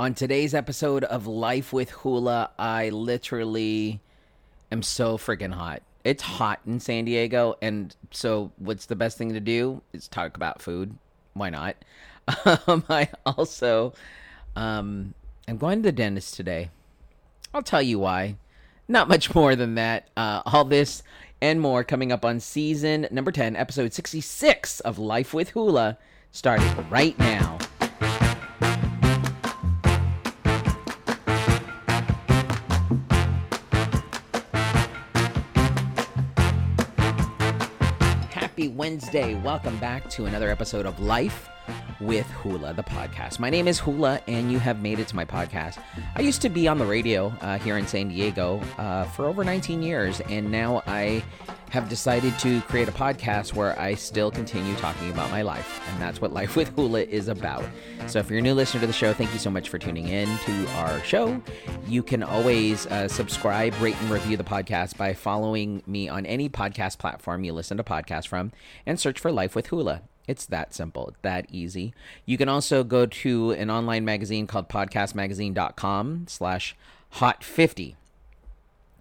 On today's episode of Life with Hula, I literally am so freaking hot. It's hot in San Diego, and so what's the best thing to do is talk about food. Why not? Um, I also, um, I'm going to the dentist today. I'll tell you why. Not much more than that. Uh, all this and more coming up on season number 10, episode 66 of Life with Hula, starting right now. Happy Wednesday. Welcome back to another episode of Life with Hula, the podcast. My name is Hula, and you have made it to my podcast. I used to be on the radio uh, here in San Diego uh, for over 19 years, and now I have decided to create a podcast where I still continue talking about my life, and that's what Life with Hula is about. So, if you're a new listener to the show, thank you so much for tuning in to our show. You can always uh, subscribe, rate, and review the podcast by following me on any podcast platform you listen to podcasts from, and search for Life with Hula. It's that simple, that easy. You can also go to an online magazine called podcastmagazine.com slash hot 50.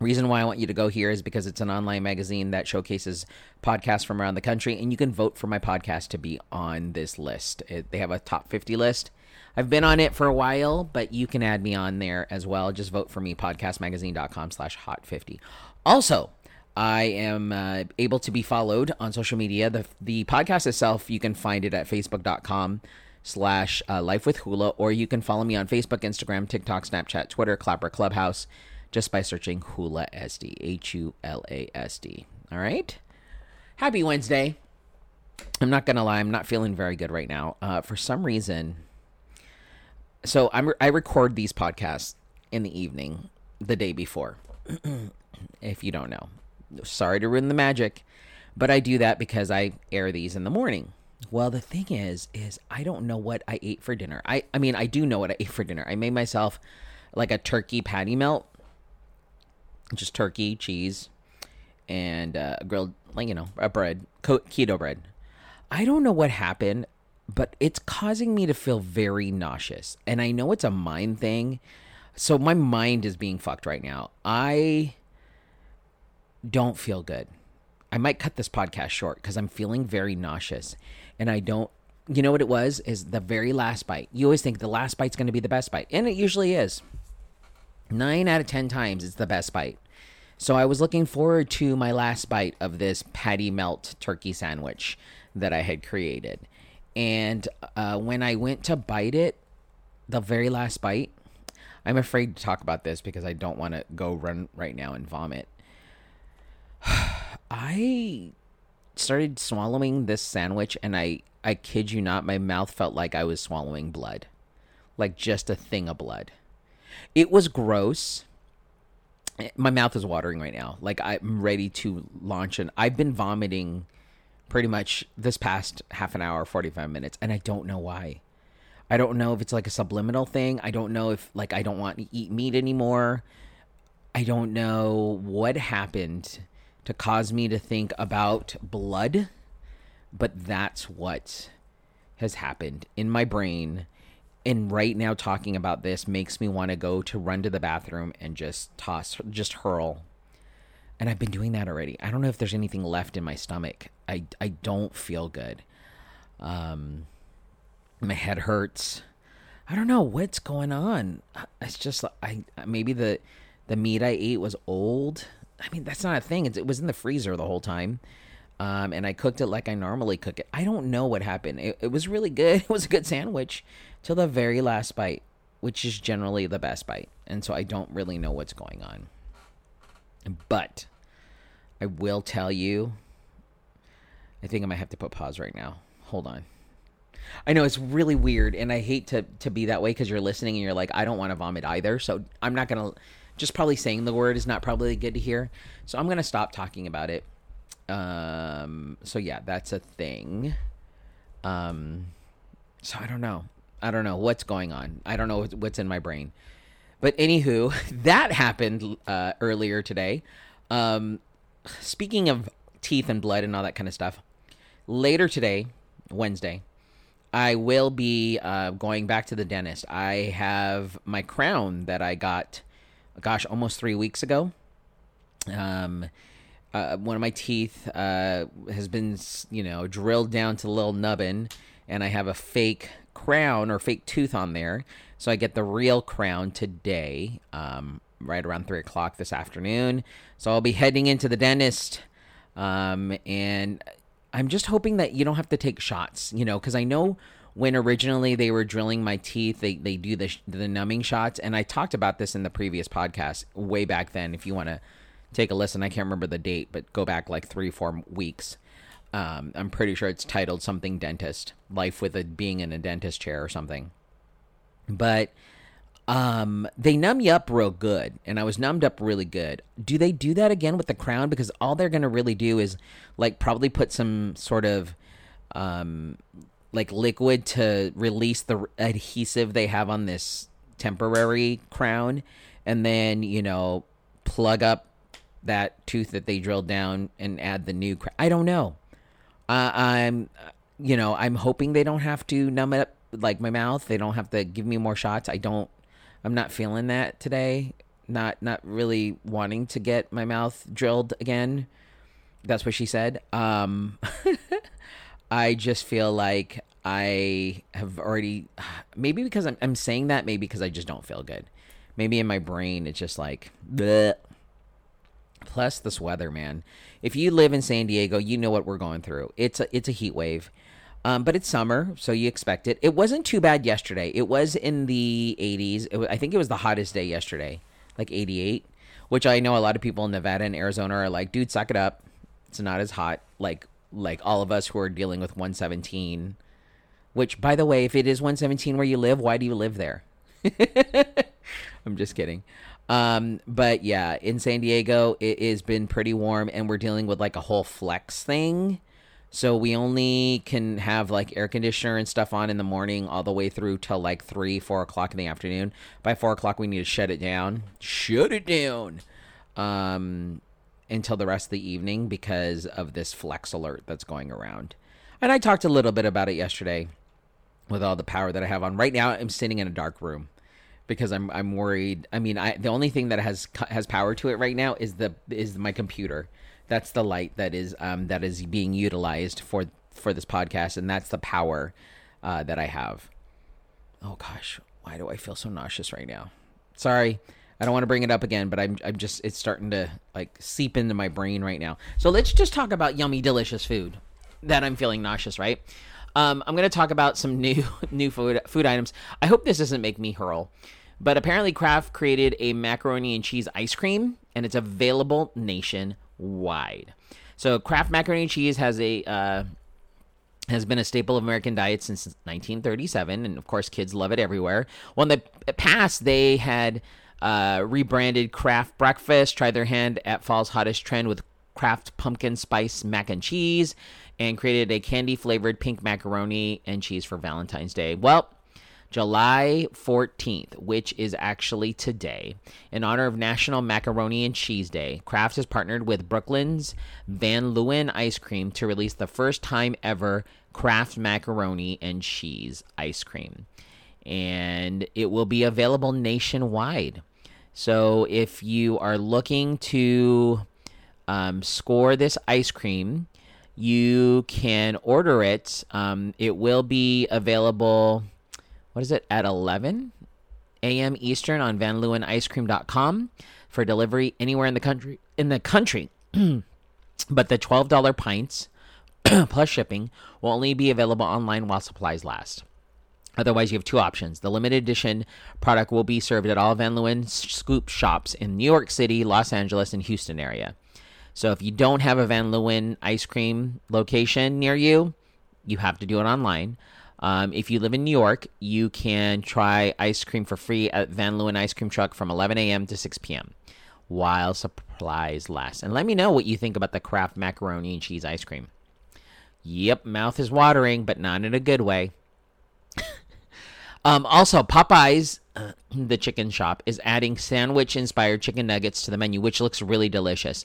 Reason why I want you to go here is because it's an online magazine that showcases podcasts from around the country, and you can vote for my podcast to be on this list. It, they have a top 50 list. I've been on it for a while, but you can add me on there as well. Just vote for me, podcastmagazine.com slash hot 50. Also, I am uh, able to be followed on social media. The, the podcast itself, you can find it at facebook.com slash uh, life with hula, or you can follow me on Facebook, Instagram, TikTok, Snapchat, Twitter, Clapper, Clubhouse, just by searching Hula SD, H U L A S D. All right. Happy Wednesday. I'm not gonna lie, I'm not feeling very good right now. Uh, for some reason, so I'm I record these podcasts in the evening, the day before. if you don't know, sorry to ruin the magic, but I do that because I air these in the morning. Well, the thing is, is I don't know what I ate for dinner. I, I mean, I do know what I ate for dinner. I made myself like a turkey patty melt, just turkey, cheese, and uh, grilled, like you know, a bread, keto bread. I don't know what happened, but it's causing me to feel very nauseous, and I know it's a mind thing. So my mind is being fucked right now. I don't feel good. I might cut this podcast short because I'm feeling very nauseous and I don't you know what it was is the very last bite. You always think the last bite's going to be the best bite, and it usually is. 9 out of 10 times it's the best bite. So I was looking forward to my last bite of this patty melt turkey sandwich that I had created. And uh, when I went to bite it, the very last bite, I'm afraid to talk about this because I don't want to go run right now and vomit. I started swallowing this sandwich and I I kid you not, my mouth felt like I was swallowing blood. Like just a thing of blood. It was gross. My mouth is watering right now. Like I'm ready to launch and I've been vomiting pretty much this past half an hour, 45 minutes, and I don't know why. I don't know if it's like a subliminal thing. I don't know if like I don't want to eat meat anymore. I don't know what happened to cause me to think about blood, but that's what has happened in my brain. And right now, talking about this makes me want to go to run to the bathroom and just toss, just hurl. And I've been doing that already. I don't know if there's anything left in my stomach. I, I don't feel good. Um, my head hurts. I don't know what's going on. It's just I maybe the the meat I ate was old. I mean, that's not a thing. It's, it was in the freezer the whole time. Um, and I cooked it like I normally cook it. I don't know what happened. It, it was really good. It was a good sandwich till the very last bite, which is generally the best bite. And so I don't really know what's going on. But I will tell you, I think I might have to put pause right now. Hold on. I know it's really weird, and I hate to to be that way because you're listening and you're like, I don't want to vomit either. So I'm not gonna just probably saying the word is not probably good to hear. So I'm going to stop talking about it. Um, so yeah, that's a thing. Um, so I don't know. I don't know what's going on. I don't know what's in my brain. But anywho, that happened uh, earlier today. Um, speaking of teeth and blood and all that kind of stuff, later today, Wednesday, I will be uh, going back to the dentist. I have my crown that I got, gosh, almost three weeks ago. Um, uh, one of my teeth uh, has been, you know, drilled down to little nubbin, and I have a fake crown or fake tooth on there. So I get the real crown today, um, right around three o'clock this afternoon. So I'll be heading into the dentist, um, and I'm just hoping that you don't have to take shots, you know, because I know when originally they were drilling my teeth, they, they do the, the numbing shots. And I talked about this in the previous podcast way back then. If you want to take a listen, I can't remember the date, but go back like three, four weeks. Um, I'm pretty sure it's titled something dentist, life with a being in a dentist chair or something. But um, they numb you up real good, and I was numbed up really good. Do they do that again with the crown? Because all they're gonna really do is like probably put some sort of um, like liquid to release the adhesive they have on this temporary crown, and then you know plug up that tooth that they drilled down and add the new. Crown. I don't know. Uh, I'm, you know, I'm hoping they don't have to numb it up like my mouth. They don't have to give me more shots. I don't I'm not feeling that today. Not not really wanting to get my mouth drilled again. That's what she said. Um I just feel like I have already maybe because I'm I'm saying that maybe because I just don't feel good. Maybe in my brain it's just like bleh. Plus this weather, man. If you live in San Diego, you know what we're going through. It's a it's a heat wave. Um, but it's summer, so you expect it. It wasn't too bad yesterday. It was in the 80s. Was, I think it was the hottest day yesterday, like 88, which I know a lot of people in Nevada and Arizona are like, dude, suck it up. It's not as hot like like all of us who are dealing with 117. Which, by the way, if it is 117 where you live, why do you live there? I'm just kidding. Um, but yeah, in San Diego, it has been pretty warm, and we're dealing with like a whole flex thing so we only can have like air conditioner and stuff on in the morning all the way through till like three, four o'clock in the afternoon. By four o'clock, we need to shut it down. Shut it down. Um, until the rest of the evening because of this flex alert that's going around. And I talked a little bit about it yesterday with all the power that I have on. Right now, I'm sitting in a dark room because I'm I'm worried. I mean, I the only thing that has has power to it right now is the is my computer that's the light that is um, that is being utilized for for this podcast, and that's the power uh, that I have. Oh gosh, why do I feel so nauseous right now? Sorry, I don't want to bring it up again, but I'm I'm just it's starting to like seep into my brain right now. So let's just talk about yummy, delicious food that I'm feeling nauseous. Right. Um, I'm going to talk about some new new food food items. I hope this doesn't make me hurl, but apparently Kraft created a macaroni and cheese ice cream, and it's available nationwide. So Kraft macaroni and cheese has a uh, has been a staple of American diet since 1937, and of course, kids love it everywhere. Well, in the past, they had uh, rebranded Kraft Breakfast, tried their hand at fall's hottest trend with Kraft Pumpkin Spice Mac and Cheese, and created a candy flavored pink macaroni and cheese for Valentine's Day. Well, July 14th, which is actually today, in honor of National Macaroni and Cheese Day. Kraft has partnered with Brooklyn's Van Leeuwen Ice Cream to release the first time ever Kraft macaroni and cheese ice cream. And it will be available nationwide. So if you are looking to um, score this ice cream, you can order it. Um, it will be available what is it, at 11 a.m. Eastern on vanleeuwenicecream.com for delivery anywhere in the country. In the country, but the $12 pints plus shipping will only be available online while supplies last. Otherwise, you have two options. The limited edition product will be served at all Van Leeuwen scoop shops in New York City, Los Angeles, and Houston area. So if you don't have a Van Leeuwen ice cream location near you, you have to do it online. Um, if you live in New York, you can try ice cream for free at Van Leeuwen Ice Cream Truck from 11 a.m. to 6 p.m. while supplies last. And let me know what you think about the Kraft macaroni and cheese ice cream. Yep, mouth is watering, but not in a good way. um, also, Popeyes, uh, the chicken shop, is adding sandwich inspired chicken nuggets to the menu, which looks really delicious.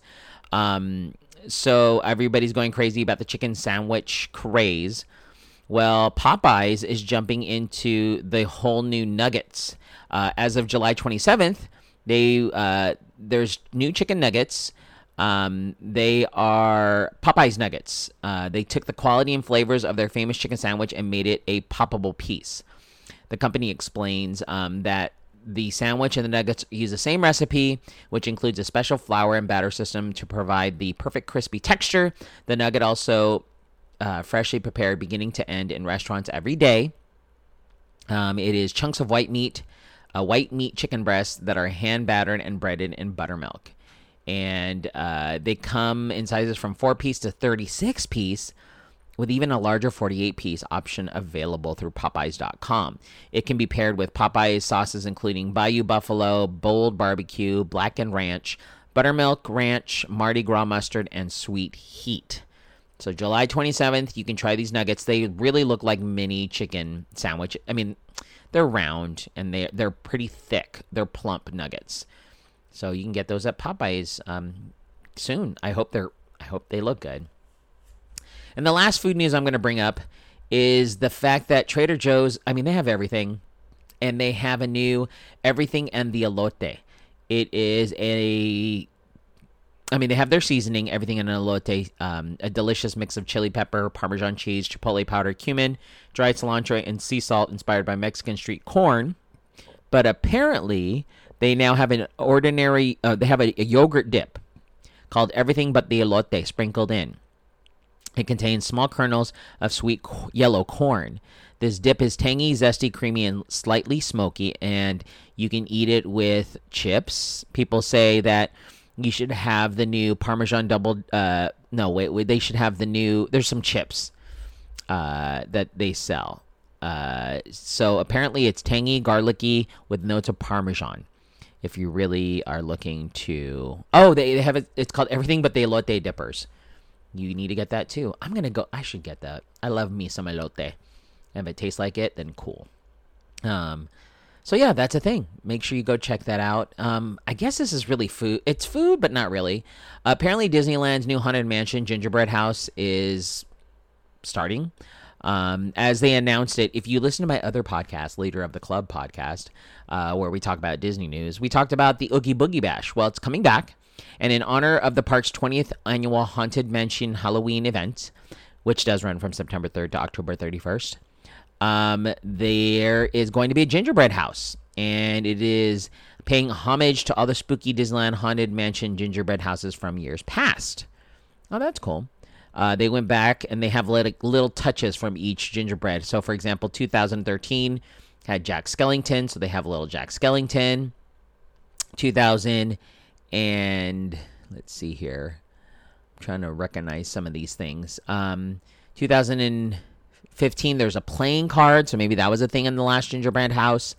Um, so everybody's going crazy about the chicken sandwich craze. Well, Popeyes is jumping into the whole new nuggets. Uh, as of July 27th, they uh, there's new chicken nuggets. Um, they are Popeyes nuggets. Uh, they took the quality and flavors of their famous chicken sandwich and made it a poppable piece. The company explains um, that the sandwich and the nuggets use the same recipe, which includes a special flour and batter system to provide the perfect crispy texture. The nugget also uh, freshly prepared, beginning to end, in restaurants every day. Um, it is chunks of white meat, a white meat chicken breasts that are hand battered and breaded in buttermilk. And uh, they come in sizes from 4 piece to 36 piece, with even a larger 48 piece option available through Popeyes.com. It can be paired with Popeyes sauces, including Bayou Buffalo, Bold Barbecue, Blackened Ranch, Buttermilk Ranch, Mardi Gras Mustard, and Sweet Heat. So July 27th, you can try these nuggets. They really look like mini chicken sandwich. I mean, they're round and they they're pretty thick. They're plump nuggets. So you can get those at Popeyes um, soon. I hope they're I hope they look good. And the last food news I'm going to bring up is the fact that Trader Joe's, I mean, they have everything, and they have a new everything and the elote. It is a I mean, they have their seasoning, everything in an elote, um, a delicious mix of chili pepper, Parmesan cheese, chipotle powder, cumin, dried cilantro, and sea salt inspired by Mexican street corn. But apparently, they now have an ordinary, uh, they have a, a yogurt dip called Everything But the Elote sprinkled in. It contains small kernels of sweet yellow corn. This dip is tangy, zesty, creamy, and slightly smoky, and you can eat it with chips. People say that you should have the new Parmesan double. Uh, no, wait, wait, they should have the new. There's some chips uh, that they sell. Uh, so apparently it's tangy, garlicky with notes of Parmesan. If you really are looking to, oh, they, they have it. It's called everything but the elote dippers. You need to get that too. I'm gonna go. I should get that. I love me some elote. And if it tastes like it, then cool. Um, so yeah, that's a thing. Make sure you go check that out. Um, I guess this is really food. It's food, but not really. Apparently, Disneyland's new haunted mansion gingerbread house is starting. Um, as they announced it, if you listen to my other podcast, Leader of the Club podcast, uh, where we talk about Disney news, we talked about the Oogie Boogie Bash. Well, it's coming back, and in honor of the park's 20th annual Haunted Mansion Halloween event, which does run from September 3rd to October 31st um, there is going to be a gingerbread house, and it is paying homage to the spooky Disneyland Haunted Mansion gingerbread houses from years past. Oh, that's cool. Uh, they went back and they have little, little touches from each gingerbread. So, for example, 2013 had Jack Skellington, so they have a little Jack Skellington. 2000 and let's see here. I'm trying to recognize some of these things. Um, 2000 and 15, there's a playing card, so maybe that was a thing in the last gingerbread house.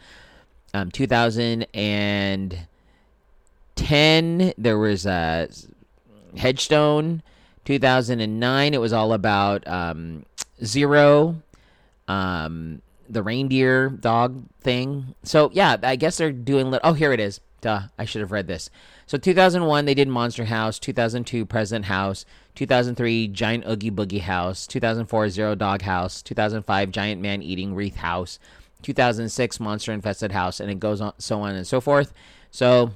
Um, 2010, there was a headstone. 2009, it was all about um, Zero, um, the reindeer dog thing. So yeah, I guess they're doing. Li- oh, here it is. Duh, I should have read this. So 2001 they did Monster House, 2002 President House, 2003 Giant Oogie Boogie House, 2004 Zero Dog House, 2005 Giant Man Eating Wreath House, 2006 Monster Infested House, and it goes on so on and so forth. So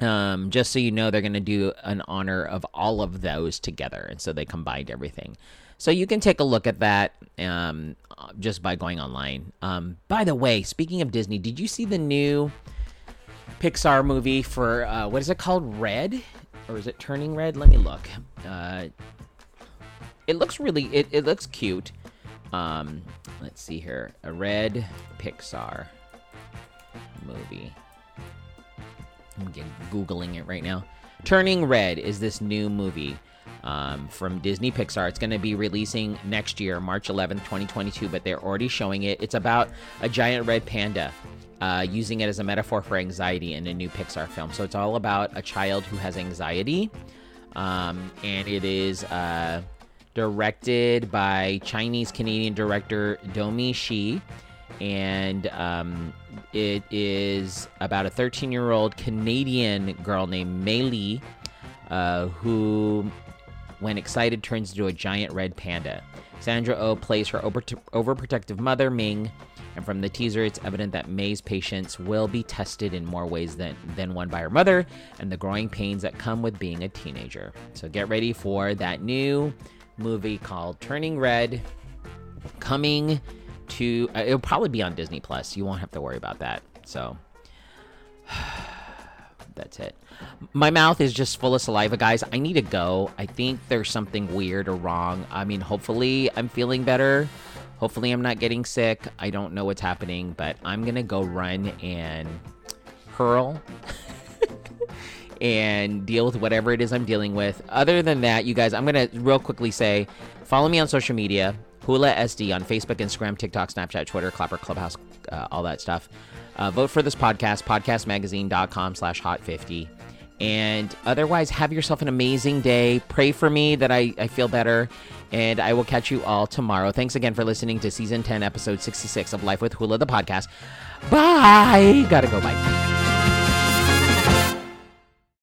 um, just so you know, they're going to do an honor of all of those together, and so they combined everything. So you can take a look at that um, just by going online. Um, by the way, speaking of Disney, did you see the new Pixar movie for uh, what is it called? Red, or is it Turning Red? Let me look. Uh, it looks really. It, it looks cute. Um, let's see here. A red Pixar movie. I'm googling it right now. Turning Red is this new movie um, from Disney Pixar. It's going to be releasing next year, March 11th, 2022, but they're already showing it. It's about a giant red panda uh, using it as a metaphor for anxiety in a new Pixar film. So it's all about a child who has anxiety, um, and it is uh, directed by Chinese Canadian director Domee Shi, and um, it is about a 13 year old Canadian girl named Mei Lee, uh, who when excited, turns into a giant red panda. Sandra O oh plays her over- overprotective mother, Ming, and from the teaser, it's evident that Mei's patience will be tested in more ways than, than one by her mother and the growing pains that come with being a teenager. So get ready for that new movie called Turning Red coming to uh, it'll probably be on Disney Plus. You won't have to worry about that. So that's it. My mouth is just full of saliva, guys. I need to go. I think there's something weird or wrong. I mean, hopefully I'm feeling better. Hopefully I'm not getting sick. I don't know what's happening, but I'm to go run and hurl and deal with whatever it is I'm dealing with. Other than that, you guys, I'm to real quickly say follow me on social media. Hula SD on Facebook, Instagram, TikTok, Snapchat, Twitter, Clapper, Clubhouse, uh, all that stuff. Uh, vote for this podcast, podcastmagazine.com slash hot50. And otherwise, have yourself an amazing day. Pray for me that I, I feel better. And I will catch you all tomorrow. Thanks again for listening to season 10, episode 66 of Life with Hula, the podcast. Bye. Gotta go. Bye.